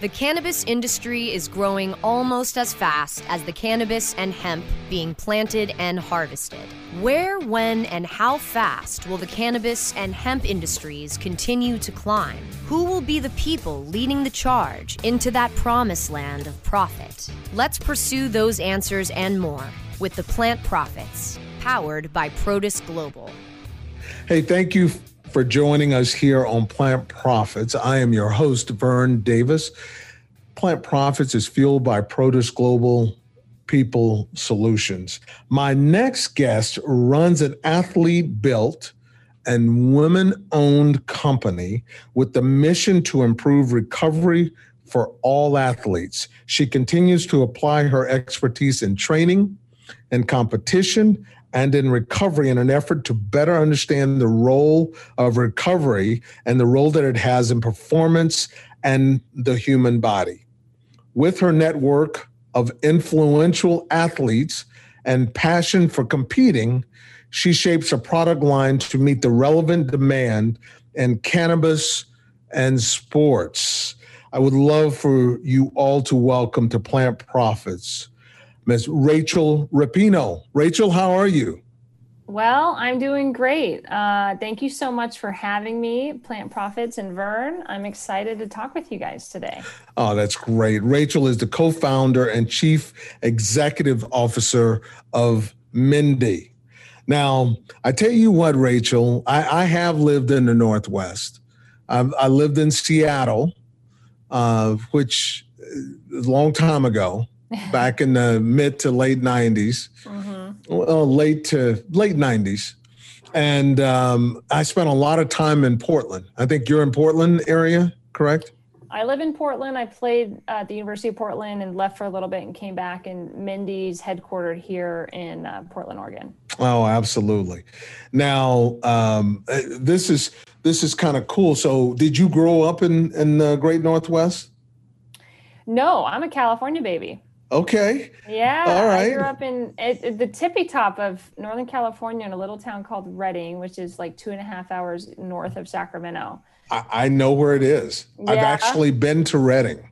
The cannabis industry is growing almost as fast as the cannabis and hemp being planted and harvested. Where, when, and how fast will the cannabis and hemp industries continue to climb? Who will be the people leading the charge into that promised land of profit? Let's pursue those answers and more with the Plant Profits, powered by Protus Global. Hey, thank you for joining us here on Plant Profits. I am your host, Vern Davis. Plant Profits is fueled by Protus Global People Solutions. My next guest runs an athlete built and women owned company with the mission to improve recovery for all athletes. She continues to apply her expertise in training and competition and in recovery in an effort to better understand the role of recovery and the role that it has in performance and the human body. With her network of influential athletes and passion for competing, she shapes a product line to meet the relevant demand in cannabis and sports. I would love for you all to welcome to Plant Profits Ms. Rachel Rapinoe. Rachel, how are you? Well, I'm doing great. Uh, thank you so much for having me, Plant Profits and Vern. I'm excited to talk with you guys today. Oh, that's great. Rachel is the co founder and chief executive officer of Mendi. Now, I tell you what, Rachel, I, I have lived in the Northwest. I've, i lived in Seattle, uh, which a long time ago back in the mid to late 90s, mm-hmm. well, late to late 90s. And um, I spent a lot of time in Portland. I think you're in Portland area, correct? I live in Portland. I played at the University of Portland and left for a little bit and came back. And Mendi's headquartered here in uh, Portland, Oregon. Oh, absolutely. Now, um, uh, this is this is kind of cool. So, did you grow up in in the Great Northwest? No, I'm a California baby. Okay. Yeah. All right. I grew up in at, the tippy top of Northern California in a little town called Redding, which is like two and a half hours north of Sacramento. I, I know where it is. Yeah. I've actually been to Redding.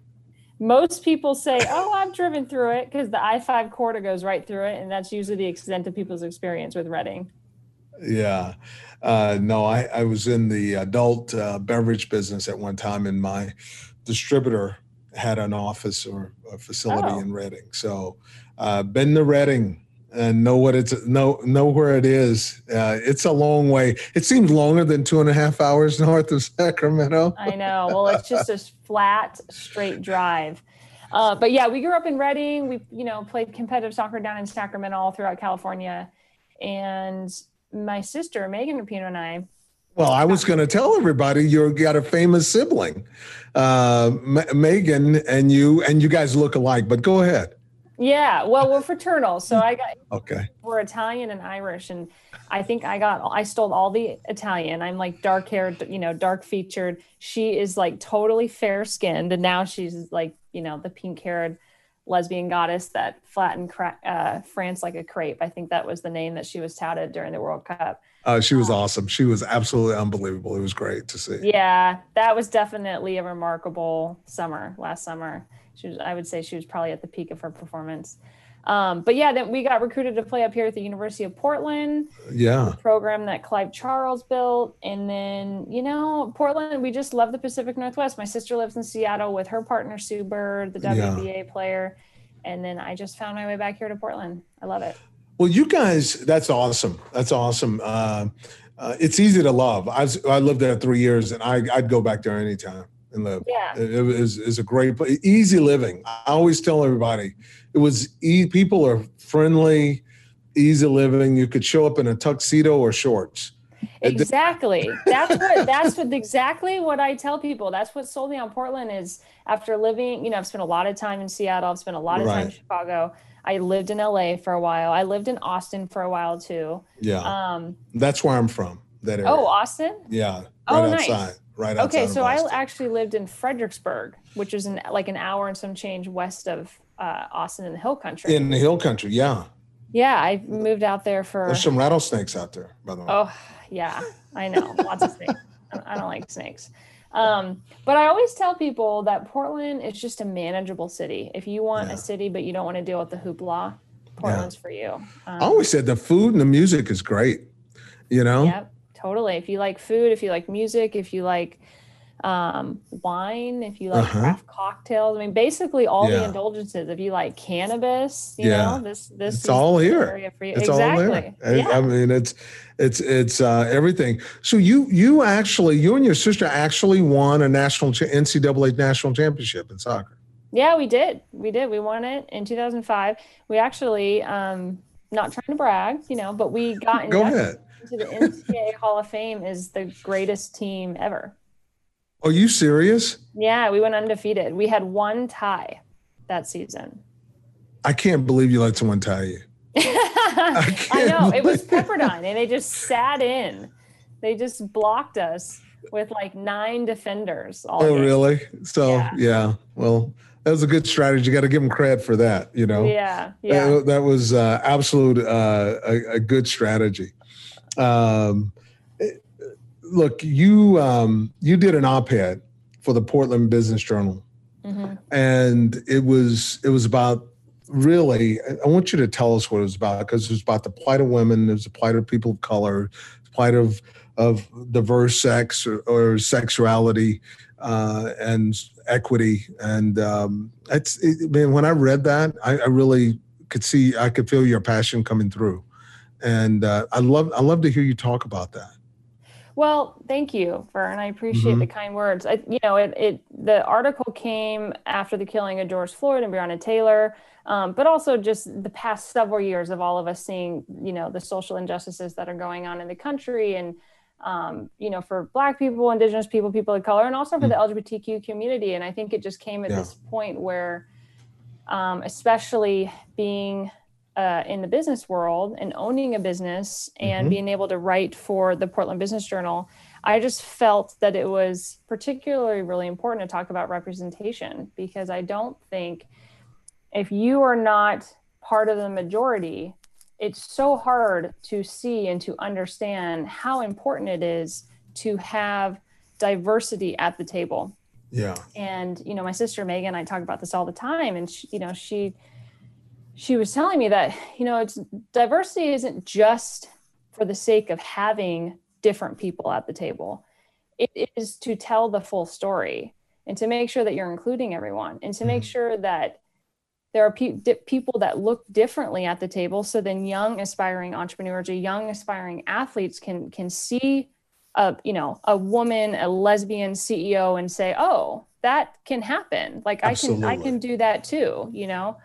Most people say, "Oh, I've driven through it," because the I-5 corridor goes right through it, and that's usually the extent of people's experience with Redding. Yeah. Uh, no, I, I was in the adult uh, beverage business at one time, and my distributor had an office or a facility oh. in Redding. So, uh, been to Redding and know what it's know know where it is. Uh, it's a long way. It seems longer than two and a half hours north of Sacramento. I know. Well, it's just a flat, straight drive. Uh, but yeah, we grew up in Redding. We you know played competitive soccer down in Sacramento all throughout California, and my sister Megan Rapinoe and I well, I was going to tell everybody you got a famous sibling, uh, M- Megan, and you, and you guys look alike. But go ahead. Yeah, well, we're fraternal, so I got okay. We're Italian and Irish, and I think I got I stole all the Italian. I'm like dark haired, you know, dark featured. She is like totally fair skinned, and now she's like you know the pink haired lesbian goddess that flattened cra- uh, France like a crepe. I think that was the name that she was touted during the World Cup. Uh, she was awesome. She was absolutely unbelievable. It was great to see. Yeah, that was definitely a remarkable summer last summer. She was, I would say, she was probably at the peak of her performance. Um, but yeah, then we got recruited to play up here at the University of Portland. Yeah. program that Clive Charles built. And then, you know, Portland, we just love the Pacific Northwest. My sister lives in Seattle with her partner, Sue Bird, the WNBA yeah. player. And then I just found my way back here to Portland. I love it. Well, you guys, that's awesome. That's awesome. Uh, uh, it's easy to love. I've, I lived there three years and I, I'd go back there anytime and live. Yeah. It, it was, is a great place. Easy living. I always tell everybody it was e- people are friendly, easy living. You could show up in a tuxedo or shorts. Exactly. That's what that's what exactly what I tell people. That's what sold me on Portland is after living, you know, I've spent a lot of time in Seattle, I've spent a lot of right. time in Chicago. I lived in LA for a while. I lived in Austin for a while too. Yeah. Um, That's where I'm from. That area. Oh, Austin? Yeah. Right oh, nice. outside. Right outside. Okay, so I actually lived in Fredericksburg, which is in like an hour and some change west of uh, Austin in the Hill Country. In the Hill Country, yeah. Yeah, I moved out there for. There's some rattlesnakes out there, by the way. Oh, yeah, I know. Lots of snakes. I don't like snakes. Um, but I always tell people that Portland is just a manageable city. If you want Yeah. a city, but you don't want to deal with the hoopla, Portland's for you. Um, I always said the food and the music is great. You know? Yep, totally. If you like food, if you like music, if you like um, wine, if you like Uh-huh. craft cocktails, I mean, basically all the indulgences. If you like cannabis, you Yeah. know, this this It's is all here. area for you. It's exactly. all there. I- Yeah. I mean, it's it's it's uh, everything. So you you actually you and your sister actually won a national NCAA national championship in soccer. Yeah, we did. We did. We won it in 2005. We actually, um, not trying to brag, you know, but we got Go ahead. into the NCAA Hall of Fame as the greatest team ever. Are you serious? Yeah, we went undefeated. We had one tie that season. I can't believe you let someone tie you. I, can't know it was Pepperdine, and they just sat in. They just blocked us with like nine defenders. All Oh, really? So Yeah. yeah. Well, that was a good strategy. You got to give them credit for that. You know. Yeah, yeah. That, that was uh, absolute uh, a, a good strategy. Um, look, you um, you did an op-ed for the Portland Business Journal, Mhm. and it was it was about really. I want you to tell us what it was about because it was about the plight of women, it was the plight of people of color, the plight of of diverse sex or, or sexuality uh, and equity. And um, it's it, man, when I read that, I, I really could see, I could feel your passion coming through, and uh, I love I love to hear you talk about that. Well, thank you, Vern. I appreciate Mhm. the kind words. I, you know, it, it the article came after the killing of George Floyd and Breonna Taylor, um, but also just the past several years of all of us seeing, you know, the social injustices that are going on in the country, and um, you know, for Black people, Indigenous people, people of color, and also for the LGBTQ community. And I think it just came at Yeah. this point where, um, especially being uh, in the business world and owning a business and Mhm. being able to write for the Portland Business Journal, I just felt that it was particularly really important to talk about representation because I don't think if you are not part of the majority, it's so hard to see and to understand how important it is to have diversity at the table Yeah. and you know my sister megan i talk about this all the time and she, you know she she was telling me that you know it's diversity isn't just for the sake of having different people at the table. It is to tell the full story and to make sure that you're including everyone and to make Mhm. sure that there are pe- di- people that look differently at the table. So then young aspiring entrepreneurs or young aspiring athletes can can see a you know a woman a lesbian ceo and say oh that can happen. Like i can i can do that too you know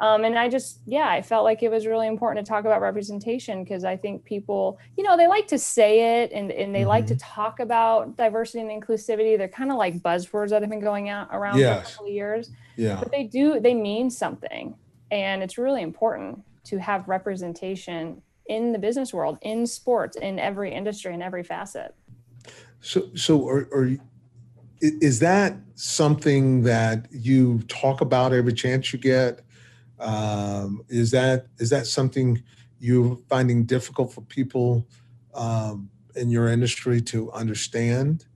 um, and i just yeah i felt like it was really important to talk about representation because i think people you know they like to say it and, and they like to talk about diversity and inclusivity they're kind of like buzzwords that have been going out around for a Yes. couple of years Yeah. but they do they mean something and it's really important to have representation in the business world in sports in every industry in every facet So, so are, are you- is that something that you talk about every chance you get? Um, is that is that something you're finding difficult for people um, in your industry to understand?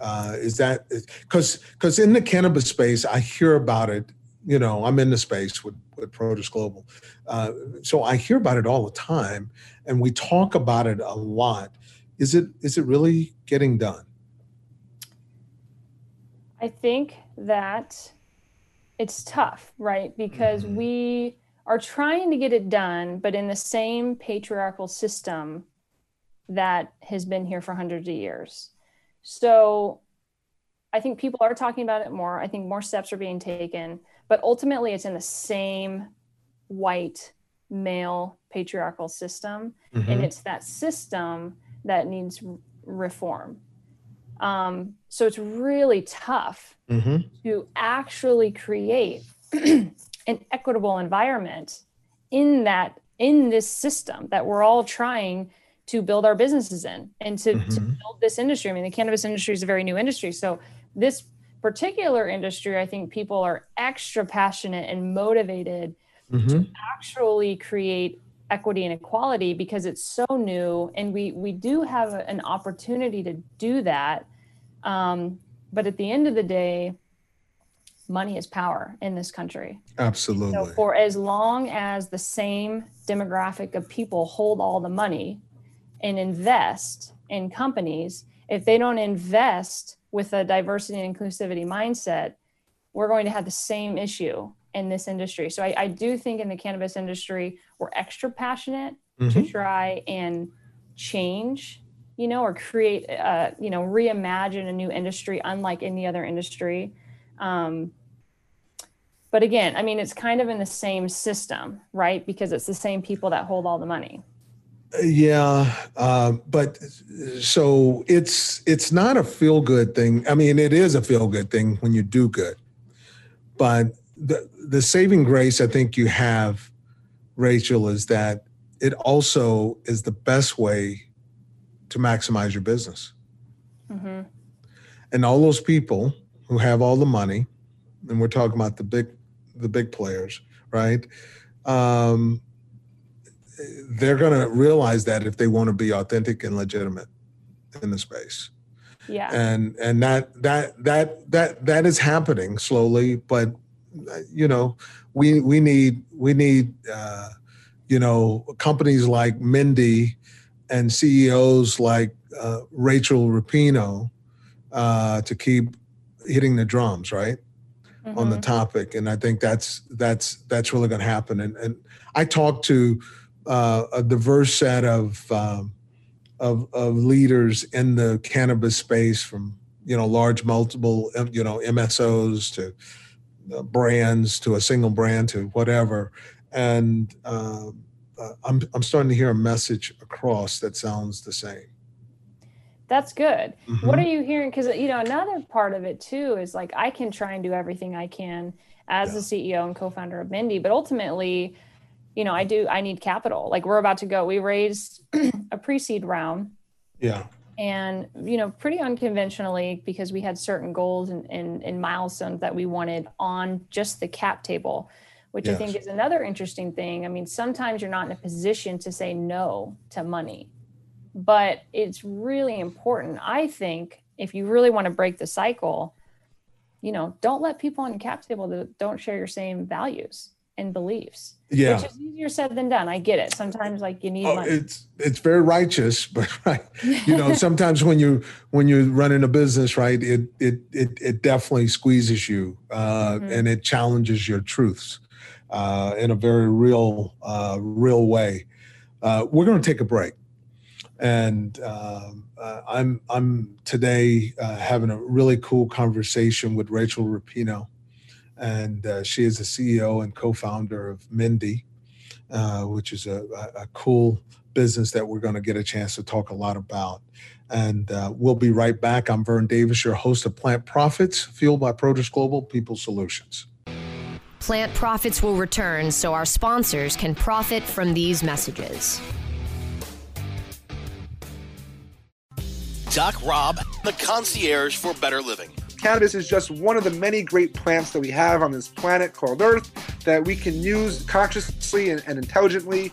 Uh, is that because because in the cannabis space, I hear about it. You know, I'm in the space with with Produce Global, uh, so I hear about it all the time, and we talk about it a lot. Is it is it really getting done? i think that it's tough right because Mhm. we are trying to get it done but in the same patriarchal system that has been here for hundreds of years so I think people are talking about it more. I think more steps are being taken, but ultimately it's in the same white male patriarchal system. Mm-hmm. And it's that system that needs reform. Um, so it's really tough Mm-hmm. to actually create an equitable environment in that in this system that we're all trying to build our businesses in and to, to Mhm. build this industry. I mean, the cannabis industry is a very new industry. So this particular industry, I think people are extra passionate and motivated Mm-hmm. actually create equity and equality because it's so new and we we do have an opportunity to do that um, but at the end of the day, money is power in this country. Absolutely. So for as long as the same demographic of people hold all the money and invest in companies, if they don't invest with a diversity and inclusivity mindset, we're going to have the same issue in this industry. So I, I do think in the cannabis industry, we're extra passionate mm-hmm. to try and change, you know, or create, uh, you know, reimagine a new industry unlike any other industry. Um, but again, I mean, it's kind of in the same system, right? Because it's the same people that hold all the money. Yeah, uh, but so it's it's not a feel good thing. I mean, it is a feel good thing when you do good, but the the saving grace I think you have, Rachel, is that it also is the best way to maximize your business. Mm-hmm. And all those people who have all the money, and we're talking about the big the big players, right? Um, they're going to realize that if they want to be authentic and legitimate in the space. Yeah. And and that that that that that is happening slowly, but you know, we we need we need uh, you know companies like Mendi and CEOs like uh, Rachel Rapinoe uh, to keep hitting the drums, right? mm-hmm. on the mm-hmm. topic, and I think that's that's that's really going to happen. And, and I talked to uh, a diverse set of, um, of of leaders in the cannabis space, from you know large multiple you know MSOs to brands to a single brand to whatever, and um, uh, I'm I'm starting to hear a message across that sounds the same. That's good. Mm-hmm. what are you hearing? Because you know another part of it too is like i can try and do everything i can as yeah. the ceo and co-founder of mendi but ultimately you know i do i need capital. Like we're about to go we raised a pre-seed round yeah and you know pretty unconventionally because we had certain goals and, and, and milestones that we wanted on just the cap table which yes. i think is another interesting thing i mean sometimes you're not in a position to say no to money but it's really important i think if you really want to break the cycle you know don't let people on the cap table that don't share your same values and beliefs yeah. which is easier said than done. I get it. Sometimes like you need oh, money. it's it's very righteous but right you know sometimes when you when you're running a business right it it it, it definitely squeezes you uh, mm-hmm. and it challenges your truths uh, in a very real uh, real way. Uh, we're going to take a break. And um, uh, I'm I'm today uh, having a really cool conversation with Rachel Rapinoe, and uh, she is the CEO and co-founder of Mendi, uh, which is a, a, cool business that we're going to get a chance to talk a lot about. And uh, we'll be right back. I'm Vern Davis, your host of Plant Profits, fueled by Produce Global People Solutions. Plant Profits will return so our sponsors can profit from these messages. Doc Rob, the concierge for better living. Cannabis is just one of the many great plants that we have on this planet called Earth that we can use consciously and, and intelligently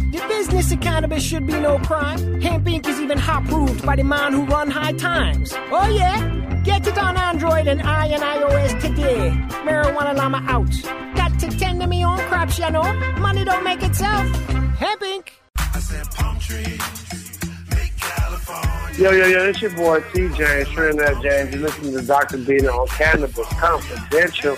The business of cannabis should be no crime. Hemp Inc. is even hot proved by the man who run high times. Oh yeah? Get it on Android and I and iOS today. Marijuana Llama out. Got to tend to me own crops, you know. Money don't make itself. Hemp Inc. I said palm trees. Yo, yo, yo, it's your boy T. James, Trinidad James. You're listening to Dr. Bina on Cannabis Confidential.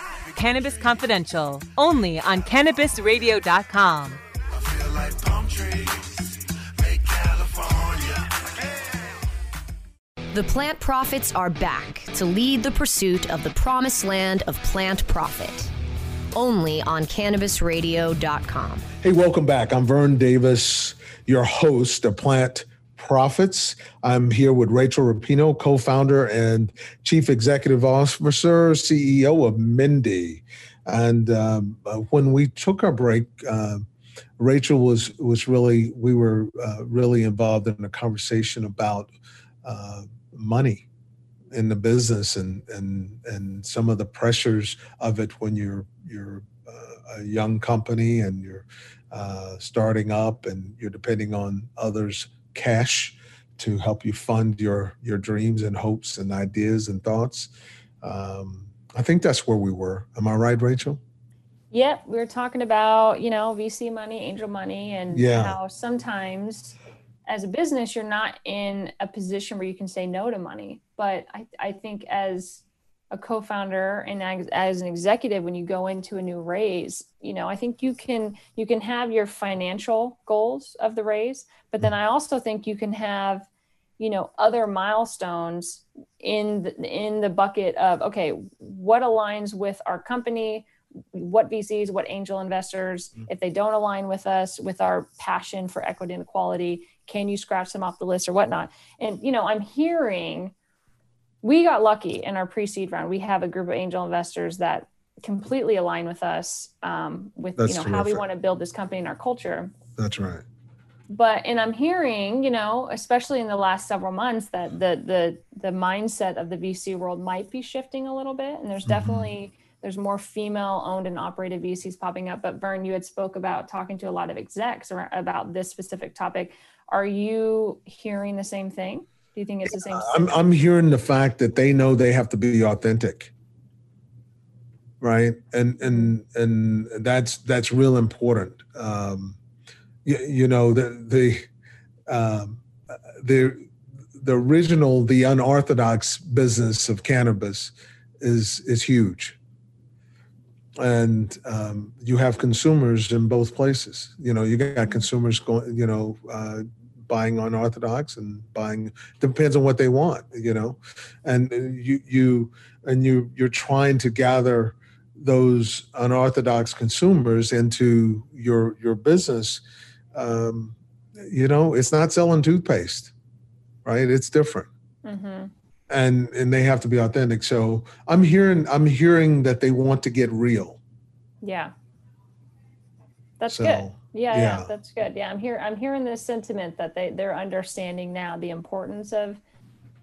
Cannabis Confidential, only on CannabisRadio.com. The plant profits are back to lead the pursuit of the promised land of plant profit. Only on CannabisRadio.com. Hey, welcome back. I'm Vern Davis, your host of Plant Profits. I'm here with Rachel Rapinoe, co founder and chief executive officer, CEO of Mendi. And um, uh, when we took our break, uh, Rachel was was really we were uh, really involved in a conversation about uh, money in the business and and and some of the pressures of it when you're you're uh, a young company and you're uh, starting up and you're depending on others cash to help you fund your your dreams and hopes and ideas and thoughts. Um, I think that's where we were. Am I right, Rachel? Yep, we were talking about you know VC money, angel money, and yeah. how sometimes as a business you're not in a position where you can say no to money. But I, I think as a co-founder and as, as, an executive when you go into a new raise you know i think you can you can have your financial goals of the raise but then i also think you can have you know other milestones in the, in the bucket of okay what aligns with our company what vcs what angel investors mm-hmm. if they don't align with us with our passion for equity and equality can you scratch them off the list or whatnot and you know i'm hearing we got lucky in our pre-seed round. We have a group of angel investors that completely align with us um, with That's you know terrific. how we want to build this company and our culture. That's right. But and I'm hearing, you know, especially in the last several months, that the the the mindset of the VC world might be shifting a little bit, and there's mm-hmm. definitely there's more female owned and operated VCs popping up. But Vern, you had spoke about talking to a lot of execs about this specific topic. Are you hearing the same thing? Do you think it's the same? I'm, I'm hearing the fact that they know they have to be authentic, right? And and and that's that's real important. Um, you, you know the the um, the the original the unorthodox business of cannabis is is huge and um, you have consumers in both places. You know, you got consumers going, you know, uh, buying unorthodox and buying depends on what they want you know? And you you and you you're trying to gather those unorthodox consumers into your your business um, you know it's not selling toothpaste right? It's different. Mm-hmm. and and they have to be authentic. So i'm hearing i'm hearing that they want to get real. Yeah. That's so, good yeah, yeah, yeah, that's good. Yeah, I'm here. I'm hearing this sentiment that they they're understanding now the importance of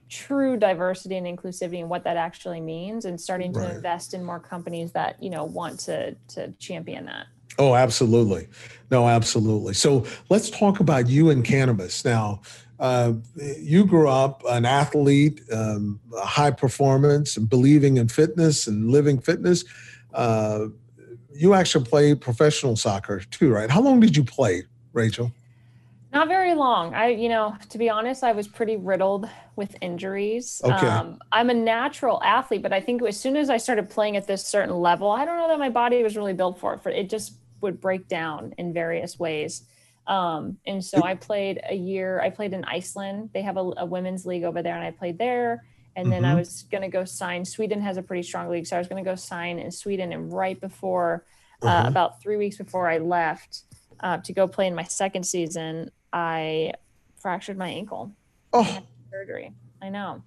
true diversity and inclusivity and what that actually means, and starting to right. invest in more companies that you know want to to champion that. Oh, absolutely. No, absolutely. So let's talk about you and cannabis now. Uh, you grew up an athlete, um, high performance, and believing in fitness and living fitness. Uh, you actually played professional soccer too, right? How long did you play, Rachel? Not very long. I, you know, to be honest, I was pretty riddled with injuries. Okay. Um, I'm a natural athlete, but I think as soon as I started playing at this certain level, I don't know that my body was really built for it. For it just would break down in various ways. Um, and so I played a year. I played in Iceland. They have a, a women's league over there, and I played there. And then mm-hmm. I was going to go sign. Sweden has a pretty strong league, so I was going to go sign in Sweden. And right before, uh, uh-huh. about three weeks before I left uh, to go play in my second season, I fractured my ankle. Oh, surgery. I know.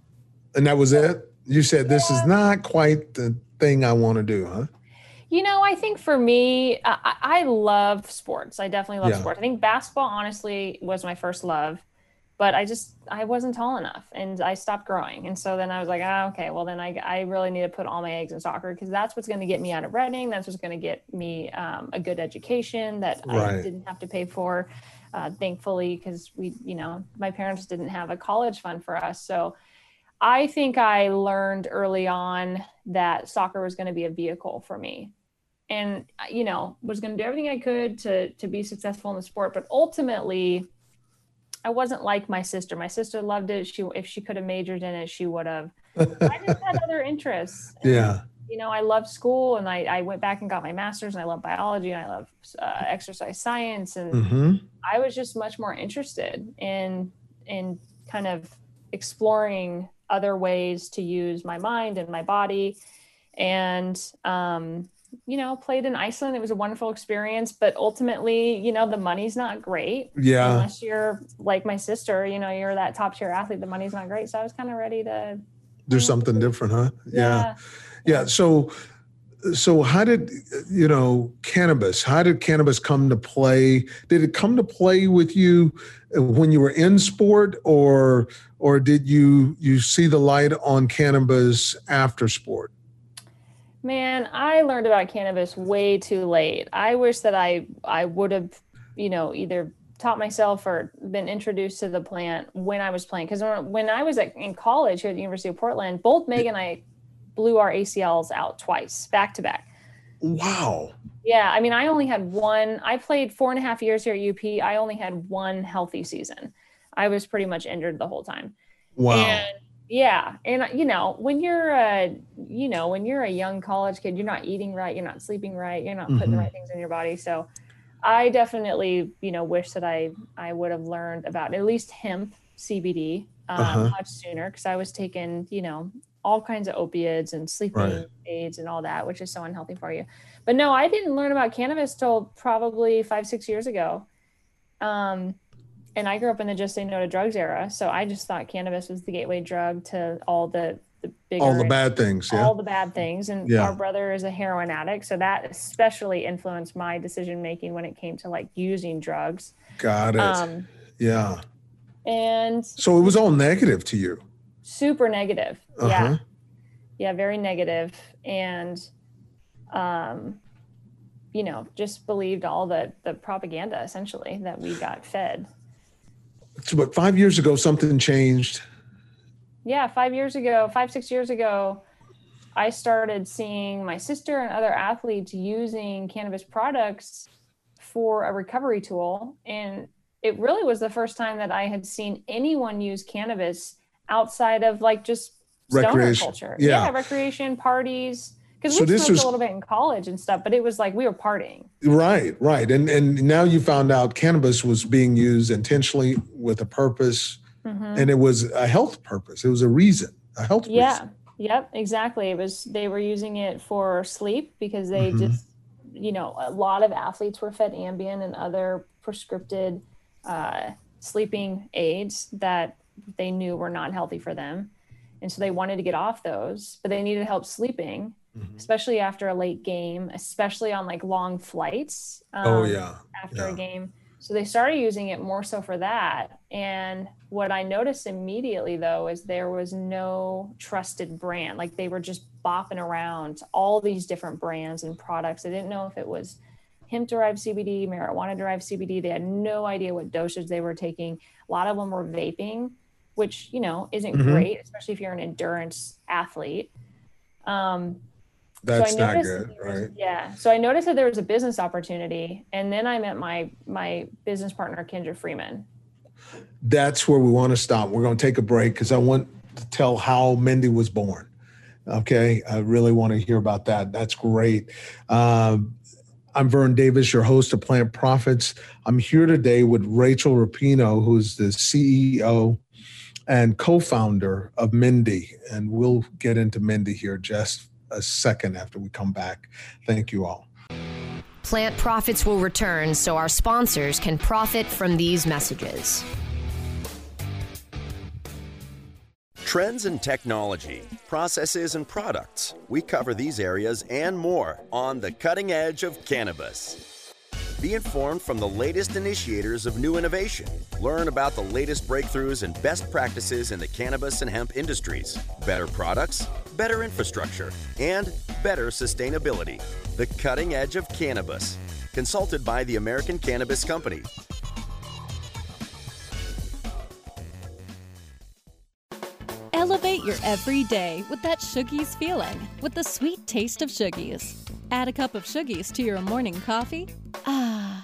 And that was it. You said this yeah. is not quite the thing I want to do, huh? You know, I think for me, I, I love sports. I definitely love yeah. sports. I think basketball, honestly, was my first love but I just I wasn't tall enough and I stopped growing. And so then I was like, ah, okay, well then I I really need to put all my eggs in soccer because that's what's going to get me out of Redding. That's what's going to get me um, a good education that right. I didn't have to pay for, uh, thankfully, because we you know my parents didn't have a college fund for us. So I think I learned early on that soccer was going to be a vehicle for me and you know was going to do everything i could to to be successful in the sport but ultimately I wasn't like my sister. My sister loved it. She if she could have majored in it, she would have. I just had other interests. Yeah. You know, I loved school, and I I went back and got my master's, and I love biology, and I love uh, exercise science, and mm-hmm. I was just much more interested in in kind of exploring other ways to use my mind and my body, and um, you know, played in Iceland. It was a wonderful experience, but ultimately, you know, the money's not great. Yeah. Unless you're like my sister, you know, you're that top tier athlete, the money's not great. So I was kind of ready to do something different, huh? Yeah. yeah. Yeah. So, so how did you know cannabis how did cannabis come to play did it come to play with you when you were in sport or or did you you see the light on cannabis after sport Man, I learned about cannabis way too late. I wish that I I would have, you know, either taught myself or been introduced to the plant when I was playing. Because when I was at, in college here at the University of Portland, both Meg and I blew our ACLs out twice, back to back. Wow. Yeah, I mean, I only had one. I played four and a half years here at UP. I only had one healthy season. I was pretty much injured the whole time. Wow. And yeah and you know when you're a you know when you're a young college kid you're not eating right you're not sleeping right you're not putting mm-hmm. the right things in your body so i definitely you know wish that i i would have learned about at least hemp cbd um, uh-huh. much sooner because i was taking you know all kinds of opiates and sleeping right. aids and all that which is so unhealthy for you but no i didn't learn about cannabis till probably five six years ago um and I grew up in the just say no to drugs era. So I just thought cannabis was the gateway drug to all the, the bigger, all the bad things. Yeah. All the bad things. And yeah. our brother is a heroin addict. So that especially influenced my decision making when it came to like using drugs. Got it. Um, yeah. And so it was all negative to you. Super negative. Uh-huh. Yeah. Yeah, very negative. And um you know, just believed all the the propaganda essentially that we got fed but five years ago something changed. Yeah five years ago five six years ago i started seeing my sister and other athletes using cannabis products for a recovery tool. And it really was the first time that i had seen anyone use cannabis outside of like just stoner culture. Yeah. yeah recreation parties because so we smoked was, a little bit in college and stuff, but it was like we were partying. Right, right, and and now you found out cannabis was being used intentionally with a purpose, mm-hmm. and it was a health purpose. It was a reason, a health. Yeah. Reason. Yep. Exactly. It was. They were using it for sleep because they mm-hmm. just, you know, a lot of athletes were fed Ambien and other prescripted uh, sleeping aids that they knew were not healthy for them. And so they wanted to get off those, but they needed help sleeping mm-hmm. especially after a late game, especially on like long flights. Oh, um, oh yeah. After yeah. a game. So they started using it more so for that. And what I noticed immediately though is there was no trusted brand. Like they were just bopping around all these different brands and products. I didn't know if it was hemp derived CBD, marijuana derived CBD. They had no idea what dosage they were taking. A lot of them were vaping, which, you know, isn't mm-hmm. great, especially if you're an endurance athlete. Um, that's so not good, right? Yeah. So I noticed that there was a business opportunity, and then I met my my business partner Kendra Freeman. That's where we want to stop. We're going to take a break because I want to tell how Mendi was born. Okay, I really want to hear about that. That's great. Um, I'm Vern Davis, your host of Plant Profits. I'm here today with Rachel Rapinoe, who's the CEO and co-founder of Mendi, and we'll get into Mendi here just a second after we come back. Thank you all. Plant profits will return so our sponsors can profit from these messages. Trends in technology, processes, and products. We cover these areas and more on the cutting edge of cannabis. Be informed from the latest initiators of new innovation. Learn about the latest breakthroughs and best practices in the cannabis and hemp industries. Better products, better infrastructure, and better sustainability. The cutting edge of cannabis. Consulted by the American Cannabis Company. Elevate your everyday with that Shoogies feeling with the sweet taste of Shoogies. Add a cup of Shoogies to your morning coffee.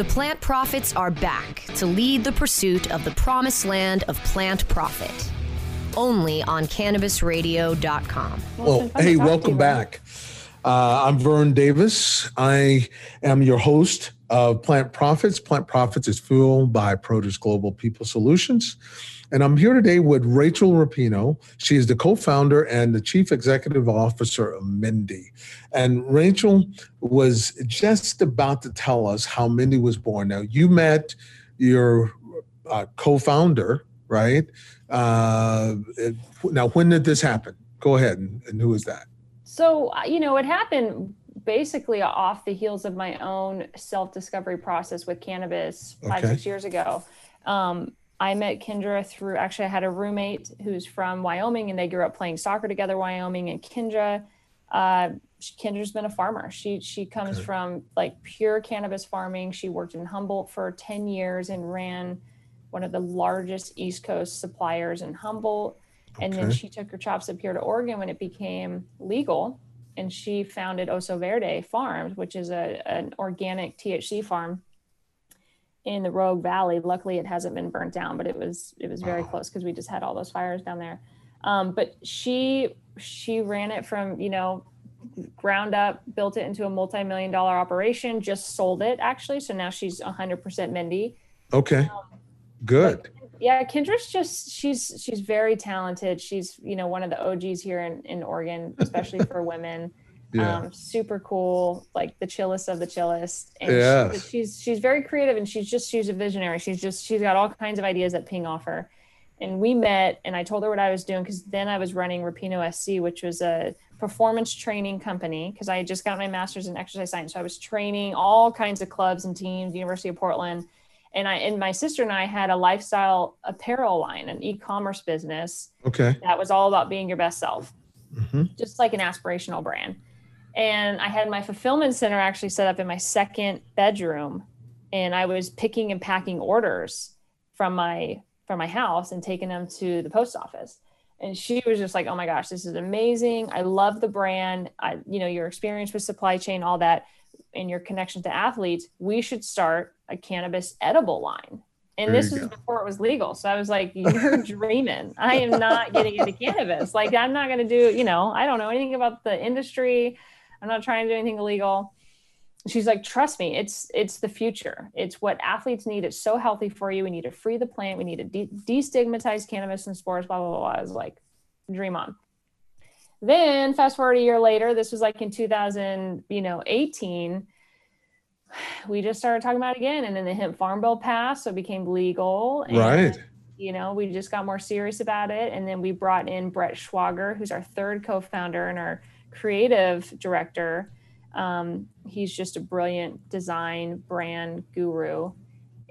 The plant prophets are back to lead the pursuit of the promised land of plant profit. Only on cannabisradio.com. Well, hey, welcome back. Uh, I'm Vern Davis. I am your host of Plant Profits. Plant Profits is fueled by Produce Global People Solutions. And I'm here today with Rachel Rapinoe. She is the co founder and the chief executive officer of Mendi. And Rachel was just about to tell us how Mendi was born. Now, you met your uh, co founder, right? Uh, now, when did this happen? Go ahead. And, and who is that? So, uh, you know, it happened basically off the heels of my own self discovery process with cannabis five, Okay. six years ago. Um, I met Kendra through actually, I had a roommate who's from Wyoming and they grew up playing soccer together, Wyoming. And Kendra, uh, Kendra's been a farmer. She she comes Okay. from like pure cannabis farming. She worked in Humboldt for 10 years and ran one of the largest East Coast suppliers in Humboldt. And then she took her chops up here to Oregon when it became legal. And she founded Oso Verde Farms, which is a, an organic THC farm in the Rogue Valley. Luckily, it hasn't been burnt down, but it was it was very close because we just had all those fires down there. Um, but she she ran it from you know ground up, built it into a multi-million dollar operation, just sold it actually. So now she's 100% Mendi. Okay. Good. Yeah, Kendra's just she's she's very talented. She's you know one of the OGs here in in Oregon, especially for women. Yeah. Um, super cool, like the chillest of the chillest. And Yes. she, she's she's very creative, and she's just she's a visionary. She's just she's got all kinds of ideas that ping off her. And we met, and I told her what I was doing because then I was running Rapinoe SC, which was a performance training company because I had just got my master's in exercise science. So I was training all kinds of clubs and teams, University of Portland and I and my sister and I had a lifestyle apparel line, an e-commerce business Okay. that was all about being your best self, Mhm. just like an aspirational brand. And I had my fulfillment center actually set up in my second bedroom, and I was picking and packing orders from my from my house and taking them to the post office. And she was just like, "Oh my gosh, this is amazing! I love the brand. I, you know, your experience with supply chain, all that, and your connection to athletes. We should start a cannabis edible line." And There this was go. before it was legal. So I was like, "You're dreaming. I am not getting into cannabis. Like, I'm not going to do. You know, I don't know anything about the industry. I'm not trying to do anything illegal." she's like trust me it's it's the future it's what athletes need it's so healthy for you we need to free the plant we need to de- destigmatize cannabis and sports blah blah blah, blah. i was like dream on then fast forward a year later this was like in 2000 you know 18 we just started talking about it again and then the hemp farm bill passed so it became legal and, Right. you know we just got more serious about it and then we brought in brett schwager who's our third co-founder and our creative director um, he's just a brilliant design brand guru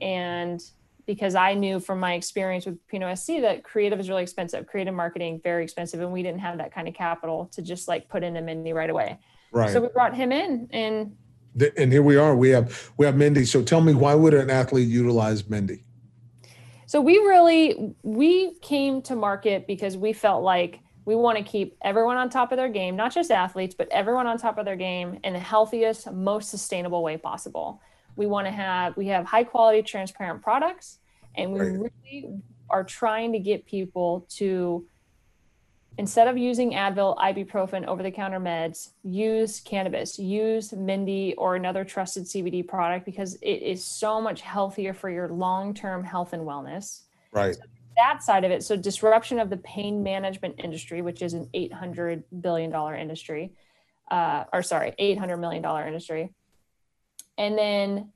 and because i knew from my experience with pino sc that creative is really expensive creative marketing very expensive and we didn't have that kind of capital to just like put into mendi right away Right. So we brought him in, and and here we are. We have we have Mendi. So tell me, why would an athlete utilize Mendi? So we really we came to market because we felt like we want to keep everyone on top of their game, not just athletes, but everyone on top of their game in the healthiest, most sustainable way possible. We want to have we have high quality, transparent products, and we right. really are trying to get people to instead of using Advil, ibuprofen, over the counter meds, use cannabis, use Mendi or another trusted CBD product because it is so much healthier for your long term health and wellness. Right. So that side of it. So, disruption of the pain management industry, which is an $800 billion industry, uh, or sorry, $800 million industry. And then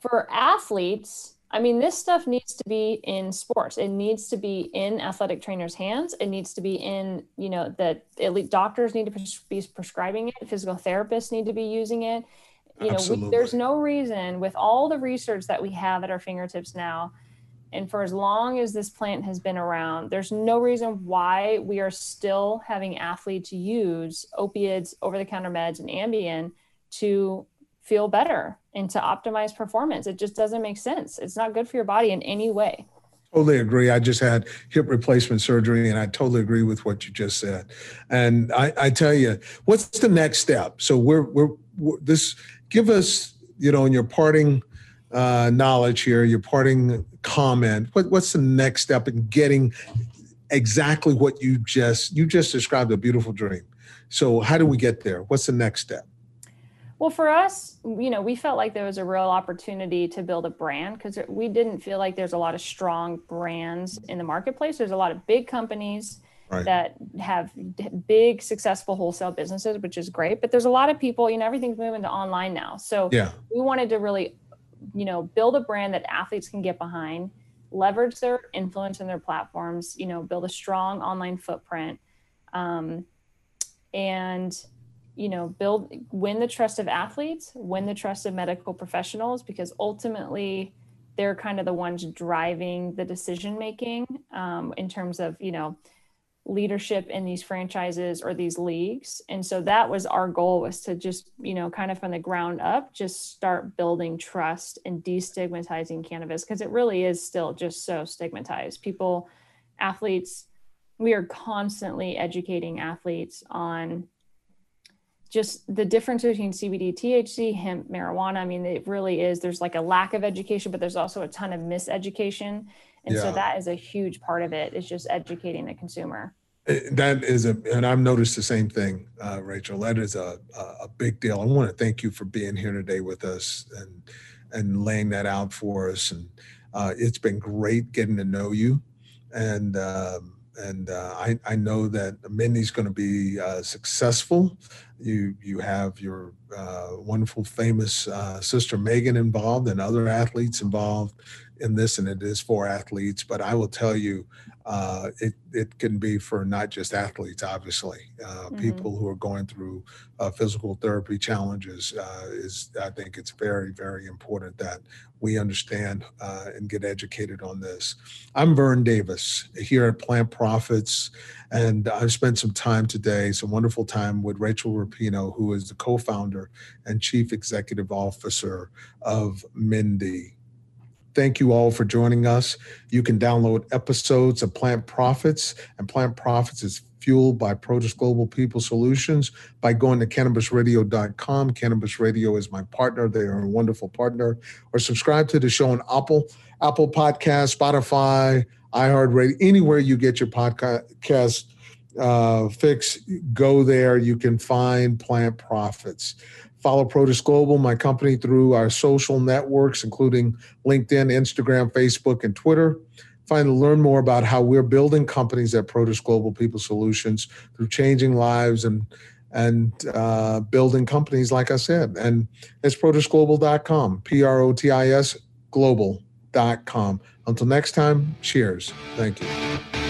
for athletes, I mean, this stuff needs to be in sports. It needs to be in athletic trainers' hands. It needs to be in, you know, that elite doctors need to be prescribing it. Physical therapists need to be using it. You know, we, there's no reason with all the research that we have at our fingertips now, and for as long as this plant has been around, there's no reason why we are still having athletes use opiates, over-the-counter meds, and Ambien to feel better and to optimize performance. It just doesn't make sense. It's not good for your body in any way. Totally agree. I just had hip replacement surgery and I totally agree with what you just said. And I, I tell you, what's the next step? So we're, we're, we're this, give us, you know, in your parting uh, knowledge here, your parting comment, what, what's the next step in getting exactly what you just, you just described a beautiful dream. So how do we get there? What's the next step? Well, for us, you know, we felt like there was a real opportunity to build a brand because we didn't feel like there's a lot of strong brands in the marketplace. There's a lot of big companies right. that have big, successful wholesale businesses, which is great. But there's a lot of people, you know, everything's moving to online now. So yeah. we wanted to really, you know, build a brand that athletes can get behind, leverage their influence in their platforms, you know, build a strong online footprint. Um, and you know build win the trust of athletes win the trust of medical professionals because ultimately they're kind of the ones driving the decision making um, in terms of you know leadership in these franchises or these leagues and so that was our goal was to just you know kind of from the ground up just start building trust and destigmatizing cannabis because it really is still just so stigmatized people athletes we are constantly educating athletes on just the difference between CBD, THC, hemp, marijuana. I mean, it really is. There's like a lack of education, but there's also a ton of miseducation. And yeah. so that is a huge part of it, is just educating the consumer. Eh, that is a, and I've noticed the same thing, uh, Rachel. That is a, a big deal. I want to thank you for being here today with us and and laying that out for us. And uh, it's been great getting to know you. And um, and uh, I, I know that Mendi's going to be uh, successful. You you have your uh, wonderful, famous uh, sister Megan involved, and other athletes involved in this, and it is for athletes. But I will tell you, uh, it it can be for not just athletes, obviously. Uh, mm-hmm. People who are going through uh, physical therapy challenges uh, is I think it's very very important that we understand uh, and get educated on this. I'm Vern Davis here at Plant Profits, and I've spent some time today, some wonderful time with Rachel Rapinoe, who is the co-founder and chief executive officer of Mendi. Thank you all for joining us. You can download episodes of Plant Profits, and Plant Profits is fueled by Protis Global People Solutions by going to cannabisradio.com. Cannabis Radio is my partner. They are a wonderful partner. Or subscribe to the show on Apple, Apple Podcast, Spotify, iHeartRadio, anywhere you get your podcast uh, fix, go there. You can find Plant Profits. Follow Protis Global, my company, through our social networks, including LinkedIn, Instagram, Facebook, and Twitter. Find to learn more about how we're building companies at Protis Global People Solutions through changing lives and and uh, building companies, like I said. And it's protisglobal.com, P R O T I S global.com. Until next time, cheers. Thank you.